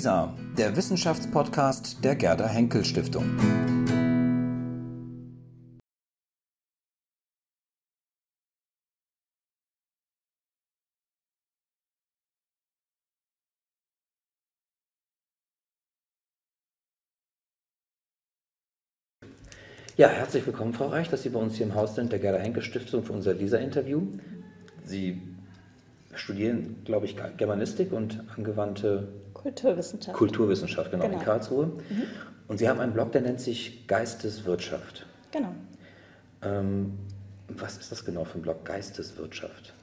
LISA, der Wissenschaftspodcast der Gerda Henkel Stiftung. Ja, herzlich willkommen, Frau Reich, dass Sie bei uns hier im Haus sind, der Gerda Henkel Stiftung für unser LISA-Interview. Sie studieren, glaube ich, Germanistik und angewandte Kulturwissenschaft. Kulturwissenschaft, genau, genau. in Karlsruhe. Mhm. Und Sie haben einen Blog, der nennt sich Geisteswirtschaft. Genau. Ähm, was ist das genau für ein Blog, Geisteswirtschaft?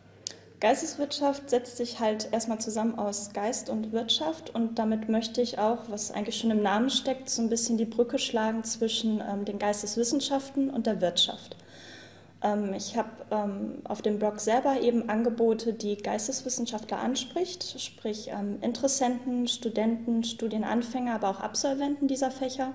Geisteswirtschaft setzt sich halt erstmal zusammen aus Geist und Wirtschaft und damit möchte ich auch, was eigentlich schon im Namen steckt, so ein bisschen die Brücke schlagen zwischen ähm, den Geisteswissenschaften und der Wirtschaft. Ähm, ich habe ähm, auf dem Blog selber eben Angebote, die Geisteswissenschaftler anspricht, sprich ähm, Interessenten, Studenten, Studienanfänger, aber auch Absolventen dieser Fächer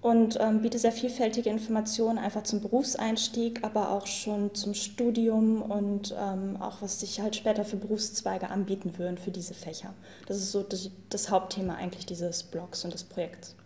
und biete sehr vielfältige Informationen einfach zum Berufseinstieg, aber auch schon zum Studium und auch was sich halt später für Berufszweige anbieten würden für diese Fächer. Das ist so das Hauptthema eigentlich dieses Blogs und des Projekts.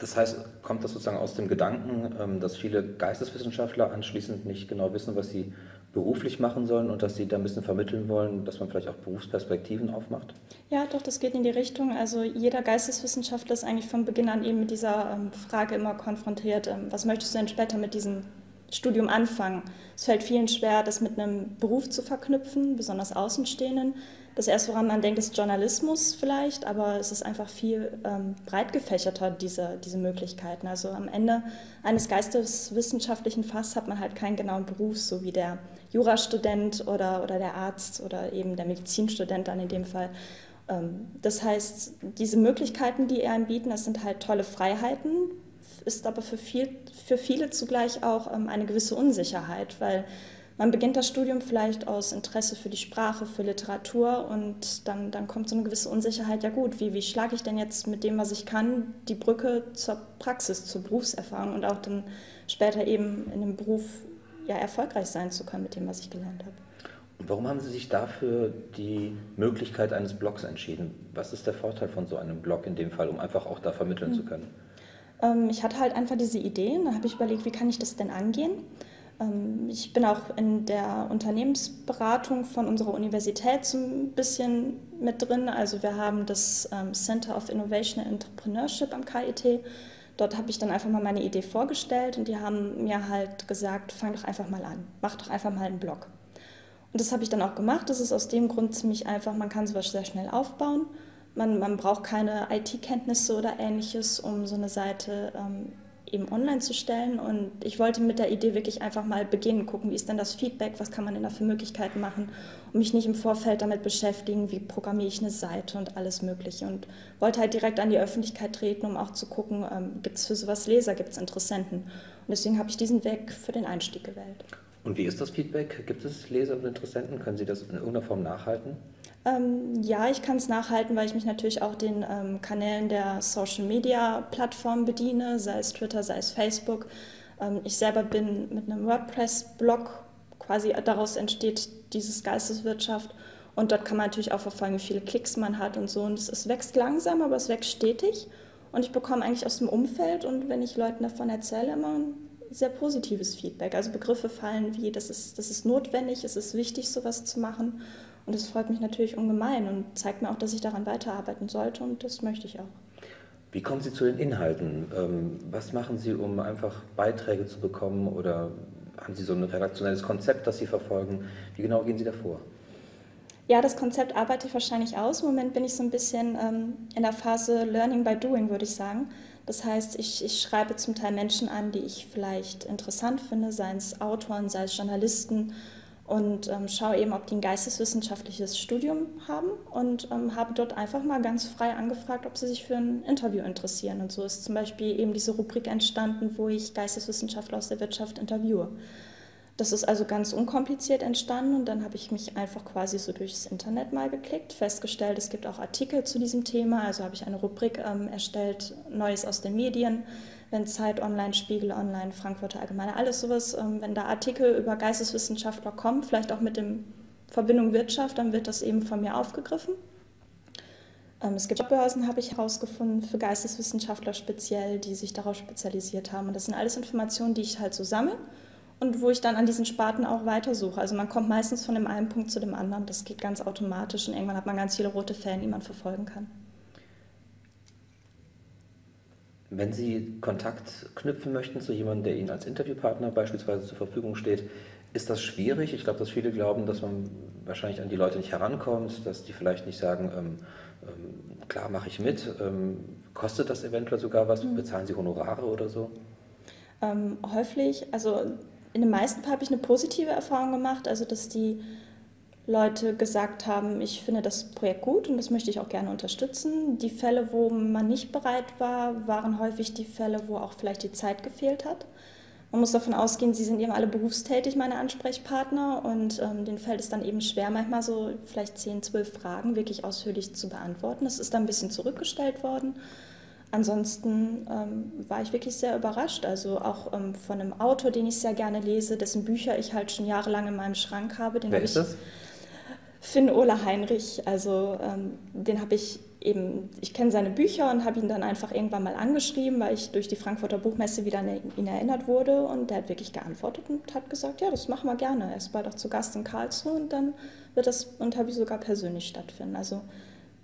Das heißt, kommt das sozusagen aus dem Gedanken, ähm, dass viele Geisteswissenschaftler anschließend nicht genau wissen, was sie beruflich machen sollen und dass sie da ein bisschen vermitteln wollen, dass man vielleicht auch Berufsperspektiven aufmacht? Ja, doch, das geht in die Richtung. Also jeder Geisteswissenschaftler ist eigentlich von Beginn an eben mit dieser ähm, Frage immer konfrontiert, ähm, was möchtest du denn später mit diesem Studium anfangen? Es fällt vielen schwer, das mit einem Beruf zu verknüpfen, besonders Außenstehenden. Das erste, woran man denkt, ist Journalismus vielleicht, aber es ist einfach viel ähm, breit gefächerter, diese, diese Möglichkeiten. Also am Ende eines geisteswissenschaftlichen Fachs hat man halt keinen genauen Beruf, so wie der Jurastudent oder, oder der Arzt oder eben der Medizinstudent dann in dem Fall. Ähm, das heißt, diese Möglichkeiten, die er ihm bieten, das sind halt tolle Freiheiten, ist aber für, viel, für viele zugleich auch ähm, eine gewisse Unsicherheit, weil man beginnt das Studium vielleicht aus Interesse für die Sprache, für Literatur und dann, dann kommt so eine gewisse Unsicherheit, ja gut, wie, wie schlage ich denn jetzt mit dem, was ich kann, die Brücke zur Praxis, zur Berufserfahrung und auch dann später eben in dem Beruf ja, erfolgreich sein zu können mit dem, was ich gelernt habe. Und warum haben Sie sich dafür die Möglichkeit eines Blogs entschieden? Was ist der Vorteil von so einem Blog in dem Fall, um einfach auch da vermitteln mhm. zu können? Ähm, ich hatte halt einfach diese Idee, da habe ich überlegt, wie kann ich das denn angehen? Ähm, ich bin auch in der Unternehmensberatung von unserer Universität so ein bisschen mit drin. Also wir haben das ähm, Center of Innovation and Entrepreneurship am KIT. Dort habe ich dann einfach mal meine Idee vorgestellt und die haben mir halt gesagt, fang doch einfach mal an, mach doch einfach mal einen Blog. Und das habe ich dann auch gemacht. Das ist aus dem Grund ziemlich einfach, man kann sowas sehr schnell aufbauen. Man, man braucht keine IT-Kenntnisse oder ähnliches, um so eine Seite ähm, eben online zu stellen. Und ich wollte mit der Idee wirklich einfach mal beginnen, gucken, wie ist denn das Feedback, was kann man denn da für Möglichkeiten machen und mich nicht im Vorfeld damit beschäftigen, wie programmiere ich eine Seite und alles Mögliche. Und wollte halt direkt an die Öffentlichkeit treten, um auch zu gucken, ähm, gibt es für sowas Leser, gibt es Interessenten. Und deswegen habe ich diesen Weg für den Einstieg gewählt. Und wie ist das Feedback? Gibt es Leser und Interessenten? Können Sie das in irgendeiner Form nachhalten? Ähm, ja, ich kann es nachhalten, weil ich mich natürlich auch den ähm, Kanälen der Social Media Plattformen bediene, sei es Twitter, sei es Facebook. Ähm, ich selber bin mit einem WordPress-Blog, quasi daraus entsteht dieses Geisteswirtschaft. Und dort kann man natürlich auch verfolgen, wie viele Klicks man hat und so. Und es, es wächst langsam, aber es wächst stetig. Und ich bekomme eigentlich aus dem Umfeld und wenn ich Leuten davon erzähle, immer ein sehr positives Feedback. Also Begriffe fallen wie, das ist, das ist notwendig, es ist wichtig, sowas zu machen. Und das freut mich natürlich ungemein und zeigt mir auch, dass ich daran weiterarbeiten sollte und das möchte ich auch. Wie kommen Sie zu den Inhalten? Ähm, was machen Sie, um einfach Beiträge zu bekommen oder haben Sie so ein redaktionelles Konzept, das Sie verfolgen? Wie genau gehen Sie davor? Ja, das Konzept arbeite ich wahrscheinlich aus. Im Moment bin ich so ein bisschen ähm, in der Phase Learning by Doing, würde ich sagen. Das heißt, ich, ich schreibe zum Teil Menschen an, die ich vielleicht interessant finde, seien es Autoren, sei es Journalisten und ähm, schaue eben, ob die ein geisteswissenschaftliches Studium haben und ähm, habe dort einfach mal ganz frei angefragt, ob sie sich für ein Interview interessieren. Und so ist zum Beispiel eben diese Rubrik entstanden, wo ich Geisteswissenschaftler aus der Wirtschaft interviewe. Das ist also ganz unkompliziert entstanden und dann habe ich mich einfach quasi so durchs Internet mal geklickt, festgestellt, es gibt auch Artikel zu diesem Thema, also habe ich eine Rubrik ähm, erstellt, Neues aus den Medien wenn Zeit Online, Spiegel Online, Frankfurter Allgemeine, alles sowas, ähm, wenn da Artikel über Geisteswissenschaftler kommen, vielleicht auch mit dem Verbindung Wirtschaft, dann wird das eben von mir aufgegriffen. Ähm, es gibt Jobbörsen, habe ich herausgefunden, für Geisteswissenschaftler speziell, die sich darauf spezialisiert haben. Und das sind alles Informationen, die ich halt so sammle und wo ich dann an diesen Sparten auch weitersuche. Also man kommt meistens von dem einen Punkt zu dem anderen. Das geht ganz automatisch und irgendwann hat man ganz viele rote Fäden, die man verfolgen kann. Wenn Sie Kontakt knüpfen möchten zu jemandem, der Ihnen als Interviewpartner beispielsweise zur Verfügung steht, ist das schwierig? Ich glaube, dass viele glauben, dass man wahrscheinlich an die Leute nicht herankommt, dass die vielleicht nicht sagen, ähm, ähm, klar mache ich mit. Ähm, kostet das eventuell sogar was? Mhm. Bezahlen Sie Honorare oder so? Ähm, häufig, also in den meisten Fällen habe ich eine positive Erfahrung gemacht, also dass die Leute gesagt haben, ich finde das Projekt gut und das möchte ich auch gerne unterstützen. Die Fälle, wo man nicht bereit war, waren häufig die Fälle, wo auch vielleicht die Zeit gefehlt hat. Man muss davon ausgehen, sie sind eben alle berufstätig, meine Ansprechpartner, und ähm, denen fällt es dann eben schwer, manchmal so vielleicht 10, 12 Fragen wirklich ausführlich zu beantworten. Das ist dann ein bisschen zurückgestellt worden. Ansonsten ähm, war ich wirklich sehr überrascht. Also auch ähm, von einem Autor, den ich sehr gerne lese, dessen Bücher ich halt schon jahrelang in meinem Schrank habe. Den Wer ist das? Finn Ola Heinrich. Also ähm, den habe ich eben, ich kenne seine Bücher und habe ihn dann einfach irgendwann mal angeschrieben, weil ich durch die Frankfurter Buchmesse wieder an ihn erinnert wurde und der hat wirklich geantwortet und hat gesagt, ja, das machen wir gerne. Er ist bald auch zu Gast in Karlsruhe und dann wird das Interview sogar persönlich stattfinden. Also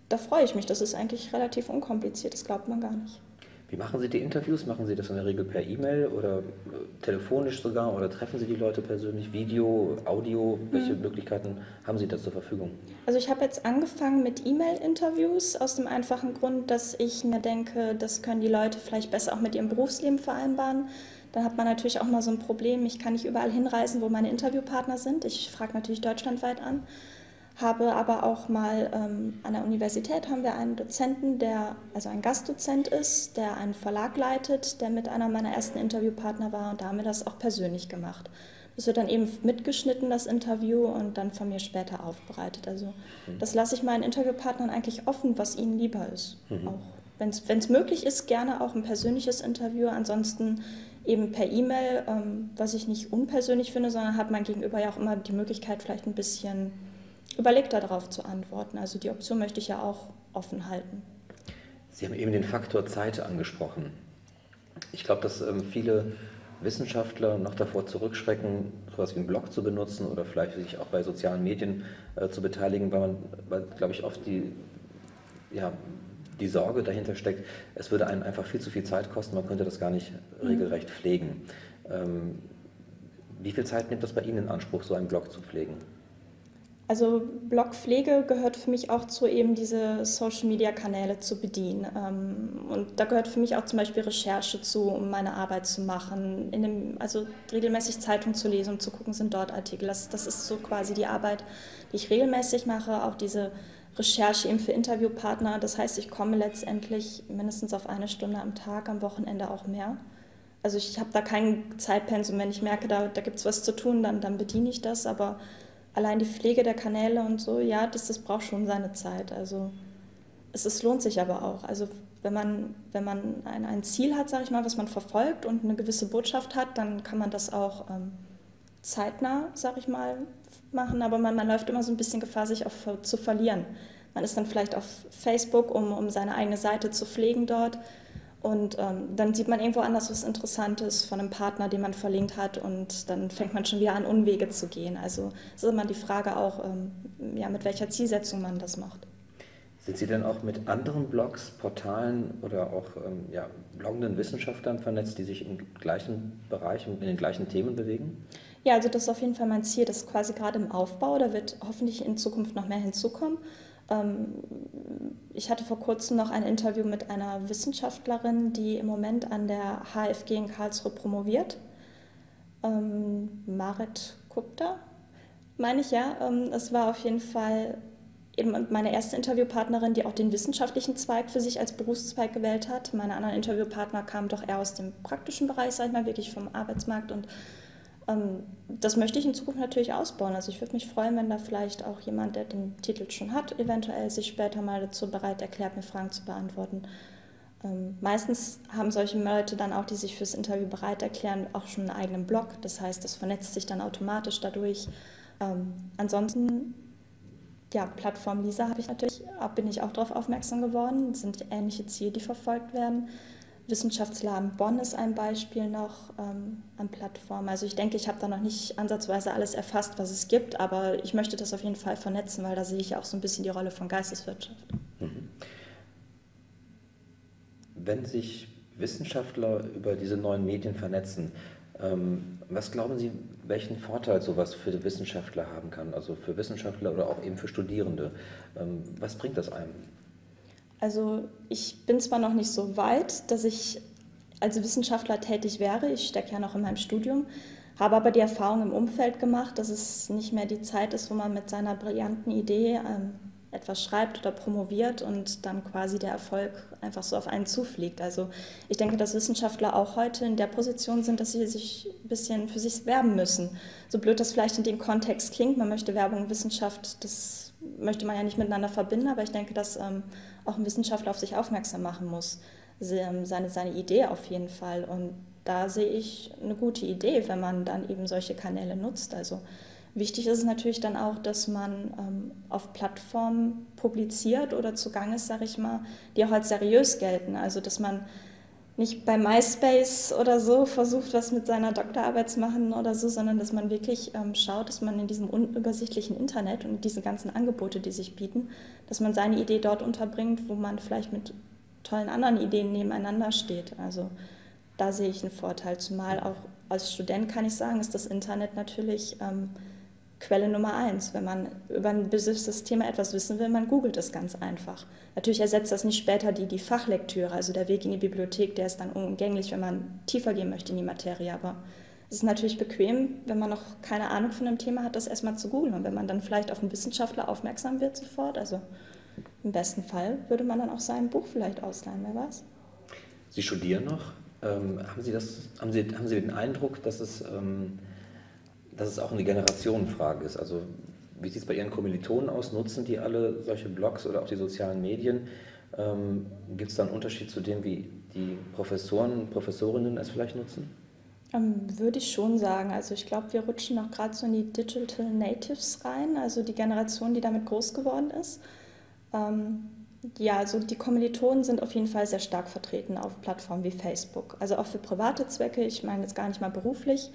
da freue ich mich, das ist eigentlich relativ unkompliziert, das glaubt man gar nicht. Wie machen Sie die Interviews? Machen Sie das in der Regel per E-Mail oder äh, telefonisch sogar oder treffen Sie die Leute persönlich? Video, Audio? Welche mhm. Möglichkeiten haben Sie da zur Verfügung? Also ich habe jetzt angefangen mit E-Mail-Interviews aus dem einfachen Grund, dass ich mir denke, das können die Leute vielleicht besser auch mit ihrem Berufsleben vereinbaren. Dann hat man natürlich auch mal so ein Problem, ich kann nicht überall hinreisen, wo meine Interviewpartner sind. Ich frage natürlich deutschlandweit an habe aber auch mal ähm, an der Universität haben wir einen Dozenten, der also ein Gastdozent ist, der einen Verlag leitet, der mit einer meiner ersten Interviewpartner war und da haben wir das auch persönlich gemacht. Das wird dann eben mitgeschnitten, das Interview, und dann von mir später aufbereitet. Also mhm. das lasse ich meinen Interviewpartnern eigentlich offen, was ihnen lieber ist. Mhm. Auch wenn es möglich ist, gerne auch ein persönliches Interview. Ansonsten eben per E-Mail, ähm, was ich nicht unpersönlich finde, sondern hat mein Gegenüber ja auch immer die Möglichkeit, vielleicht ein bisschen überlegt darauf zu antworten. Also die Option möchte ich ja auch offen halten. Sie haben eben den Faktor Zeit angesprochen. Ich glaube, dass ähm, viele Wissenschaftler noch davor zurückschrecken, sowas wie einen Blog zu benutzen oder vielleicht sich auch bei sozialen Medien äh, zu beteiligen, weil man, weil, glaube ich, oft die, ja, die Sorge dahinter steckt, es würde einem einfach viel zu viel Zeit kosten, man könnte das gar nicht mhm. regelrecht pflegen. Ähm, wie viel Zeit nimmt das bei Ihnen in Anspruch, so einen Blog zu pflegen? Also Blogpflege gehört für mich auch zu eben diese Social-Media-Kanäle zu bedienen. Ähm, und da gehört für mich auch zum Beispiel Recherche zu, um meine Arbeit zu machen, dem, also regelmäßig Zeitung zu lesen und zu gucken, sind dort Artikel. Das, das ist so quasi die Arbeit, die ich regelmäßig mache, auch diese Recherche eben für Interviewpartner. Das heißt, ich komme letztendlich mindestens auf eine Stunde am Tag, am Wochenende auch mehr. Also ich habe da kein Zeitpensum. Wenn ich merke, da, da gibt es was zu tun, dann, dann bediene ich das. Aber allein die Pflege der Kanäle und so, ja, das, das braucht schon seine Zeit. Also es, es lohnt sich aber auch. Also wenn man, wenn man ein, ein Ziel hat, sage ich mal, was man verfolgt und eine gewisse Botschaft hat, dann kann man das auch ähm, zeitnah, sage ich mal, machen. Aber man, man läuft immer so ein bisschen Gefahr, sich auch zu verlieren. Man ist dann vielleicht auf Facebook, um, um seine eigene Seite zu pflegen dort. Und ähm, dann sieht man irgendwo anders was Interessantes von einem Partner, den man verlinkt hat und dann fängt man schon wieder an, Unwege zu gehen. Also es ist immer die Frage auch, ähm, ja, mit welcher Zielsetzung man das macht. Sind Sie denn auch mit anderen Blogs, Portalen oder auch ähm, ja, bloggenden Wissenschaftlern vernetzt, die sich im gleichen Bereich und in den gleichen Themen bewegen? Ja, also das ist auf jeden Fall mein Ziel. Das ist quasi gerade im Aufbau. Da wird hoffentlich in Zukunft noch mehr hinzukommen. Ähm, ich hatte vor kurzem noch ein Interview mit einer Wissenschaftlerin, die im Moment an der HFG in Karlsruhe promoviert. Ähm, Marit Kupta, meine ich ja. Ähm, es war auf jeden Fall eben meine erste Interviewpartnerin, die auch den wissenschaftlichen Zweig für sich als Berufszweig gewählt hat. Meine anderen Interviewpartner kamen doch eher aus dem praktischen Bereich, sag ich mal, wirklich vom Arbeitsmarkt und das möchte ich in Zukunft natürlich ausbauen. Also ich würde mich freuen, wenn da vielleicht auch jemand, der den Titel schon hat, eventuell sich später mal dazu bereit erklärt, mir Fragen zu beantworten. Ähm, meistens haben solche Leute dann auch, die sich fürs Interview bereit erklären, auch schon einen eigenen Blog. Das heißt, das vernetzt sich dann automatisch dadurch. Ähm, ansonsten ja, Plattform Lisa habe ich natürlich, bin ich auch darauf aufmerksam geworden. Es sind ähnliche Ziele, die verfolgt werden. Wissenschaftsladen Bonn ist ein Beispiel noch ähm, an Plattformen. Also ich denke, ich habe da noch nicht ansatzweise alles erfasst, was es gibt, aber ich möchte das auf jeden Fall vernetzen, weil da sehe ich auch so ein bisschen die Rolle von Geisteswirtschaft. Mhm. Wenn sich Wissenschaftler über diese neuen Medien vernetzen, ähm, was glauben Sie, welchen Vorteil sowas für Wissenschaftler haben kann? Also für Wissenschaftler oder auch eben für Studierende. Ähm, was bringt das einem? Also ich bin zwar noch nicht so weit, dass ich als Wissenschaftler tätig wäre. Ich stecke ja noch in meinem Studium, habe aber die Erfahrung im Umfeld gemacht, dass es nicht mehr die Zeit ist, wo man mit seiner brillanten Idee ähm, etwas schreibt oder promoviert und dann quasi der Erfolg einfach so auf einen zufliegt. Also ich denke, dass Wissenschaftler auch heute in der Position sind, dass sie sich ein bisschen für sich werben müssen. So blöd das vielleicht in dem Kontext klingt, man möchte Werbung und Wissenschaft, das möchte man ja nicht miteinander verbinden, aber ich denke, dass ähm, auch ein Wissenschaftler auf sich aufmerksam machen muss. Ähm, seine, seine Idee auf jeden Fall. Und da sehe ich eine gute Idee, wenn man dann eben solche Kanäle nutzt. Also wichtig ist es natürlich dann auch, dass man ähm, auf Plattformen publiziert oder zugange ist, sage ich mal, die auch als seriös gelten. Also dass man nicht bei MySpace oder so versucht, was mit seiner Doktorarbeit zu machen oder so, sondern dass man wirklich ähm, schaut, dass man in diesem unübersichtlichen Internet und diese ganzen Angebote, die sich bieten, dass man seine Idee dort unterbringt, wo man vielleicht mit tollen anderen Ideen nebeneinander steht. Also da sehe ich einen Vorteil, zumal auch als Student kann ich sagen, ist das Internet natürlich ähm, Quelle Nummer eins. Wenn man über ein bestimmtes Thema etwas wissen will, man googelt es ganz einfach. Natürlich ersetzt das nicht später die, die Fachlektüre, also der Weg in die Bibliothek, der ist dann unumgänglich, wenn man tiefer gehen möchte in die Materie. Aber es ist natürlich bequem, wenn man noch keine Ahnung von einem Thema hat, das erstmal zu googeln. Und wenn man dann vielleicht auf einen Wissenschaftler aufmerksam wird sofort, also im besten Fall würde man dann auch sein Buch vielleicht ausleihen, wer weiß. Sie studieren noch. Ähm, haben, Sie das, haben, Sie, haben Sie den Eindruck, dass es... Ähm dass es auch eine Generationenfrage ist. Also wie sieht es bei Ihren Kommilitonen aus? Nutzen die alle solche Blogs oder auch die sozialen Medien? Ähm, Gibt es da einen Unterschied zu dem, wie die Professoren und Professorinnen es vielleicht nutzen? Ähm, würde ich schon sagen. Also ich glaube, wir rutschen noch gerade so in die Digital Natives rein, also die Generation, die damit groß geworden ist. Ähm, ja, also die Kommilitonen sind auf jeden Fall sehr stark vertreten auf Plattformen wie Facebook. Also auch für private Zwecke, ich meine jetzt gar nicht mal beruflich.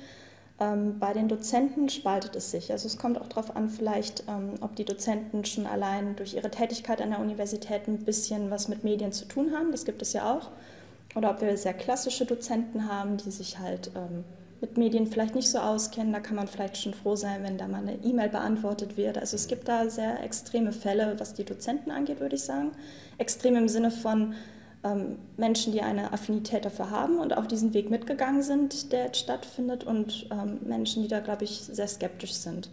Ähm, bei den Dozenten spaltet es sich. Also es kommt auch darauf an, vielleicht, ähm, ob die Dozenten schon allein durch ihre Tätigkeit an der Universität ein bisschen was mit Medien zu tun haben. Das gibt es ja auch. Oder ob wir sehr klassische Dozenten haben, die sich halt ähm, mit Medien vielleicht nicht so auskennen. Da kann man vielleicht schon froh sein, wenn da mal eine E-Mail beantwortet wird. Also es gibt da sehr extreme Fälle, was die Dozenten angeht, würde ich sagen. Extrem im Sinne von, ähm, Menschen, die eine Affinität dafür haben und auch diesen Weg mitgegangen sind, der jetzt stattfindet, und ähm, Menschen, die da, glaube ich, sehr skeptisch sind.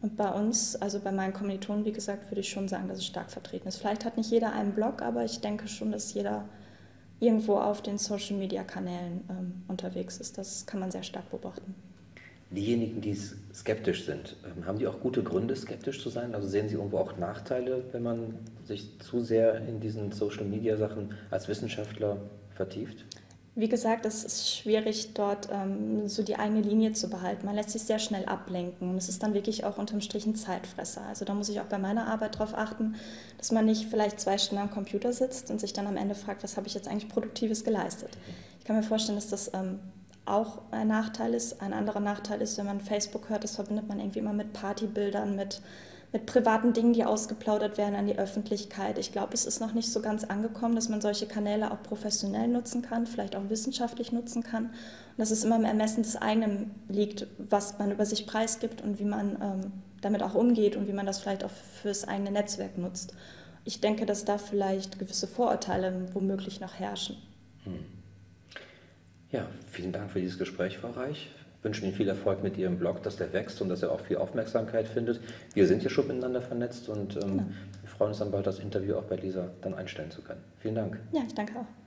Und bei uns, also bei meinen Kommilitonen, wie gesagt, würde ich schon sagen, dass es stark vertreten ist. Vielleicht hat nicht jeder einen Blog, aber ich denke schon, dass jeder irgendwo auf den Social-Media-Kanälen ähm, unterwegs ist. Das kann man sehr stark beobachten. Diejenigen, die skeptisch sind, ähm, haben die auch gute Gründe, skeptisch zu sein? Also sehen sie irgendwo auch Nachteile, wenn man sich zu sehr in diesen Social-Media-Sachen als Wissenschaftler vertieft? Wie gesagt, es ist schwierig, dort ähm, so die eigene Linie zu behalten. Man lässt sich sehr schnell ablenken und es ist dann wirklich auch unterm Strich ein Zeitfresser. Also da muss ich auch bei meiner Arbeit darauf achten, dass man nicht vielleicht zwei Stunden am Computer sitzt und sich dann am Ende fragt, was habe ich jetzt eigentlich Produktives geleistet. Ich kann mir vorstellen, dass das ähm, auch ein Nachteil ist. Ein anderer Nachteil ist, wenn man Facebook hört, das verbindet man irgendwie immer mit Partybildern, mit, mit privaten Dingen, die ausgeplaudert werden an die Öffentlichkeit. Ich glaube, es ist noch nicht so ganz angekommen, dass man solche Kanäle auch professionell nutzen kann, vielleicht auch wissenschaftlich nutzen kann. Und dass es immer im Ermessen des eigenen liegt, was man über sich preisgibt und wie man ähm, damit auch umgeht und wie man das vielleicht auch fürs eigene Netzwerk nutzt. Ich denke, dass da vielleicht gewisse Vorurteile womöglich noch herrschen. Hm. Ja, vielen Dank für dieses Gespräch, Frau Reich. Ich wünsche Ihnen viel Erfolg mit Ihrem Blog, dass der wächst und dass er auch viel Aufmerksamkeit findet. Wir sind ja schon miteinander vernetzt und ähm, genau. wir freuen uns dann bald, das Interview auch bei Lisa dann einstellen zu können. Vielen Dank. Ja, ich danke auch.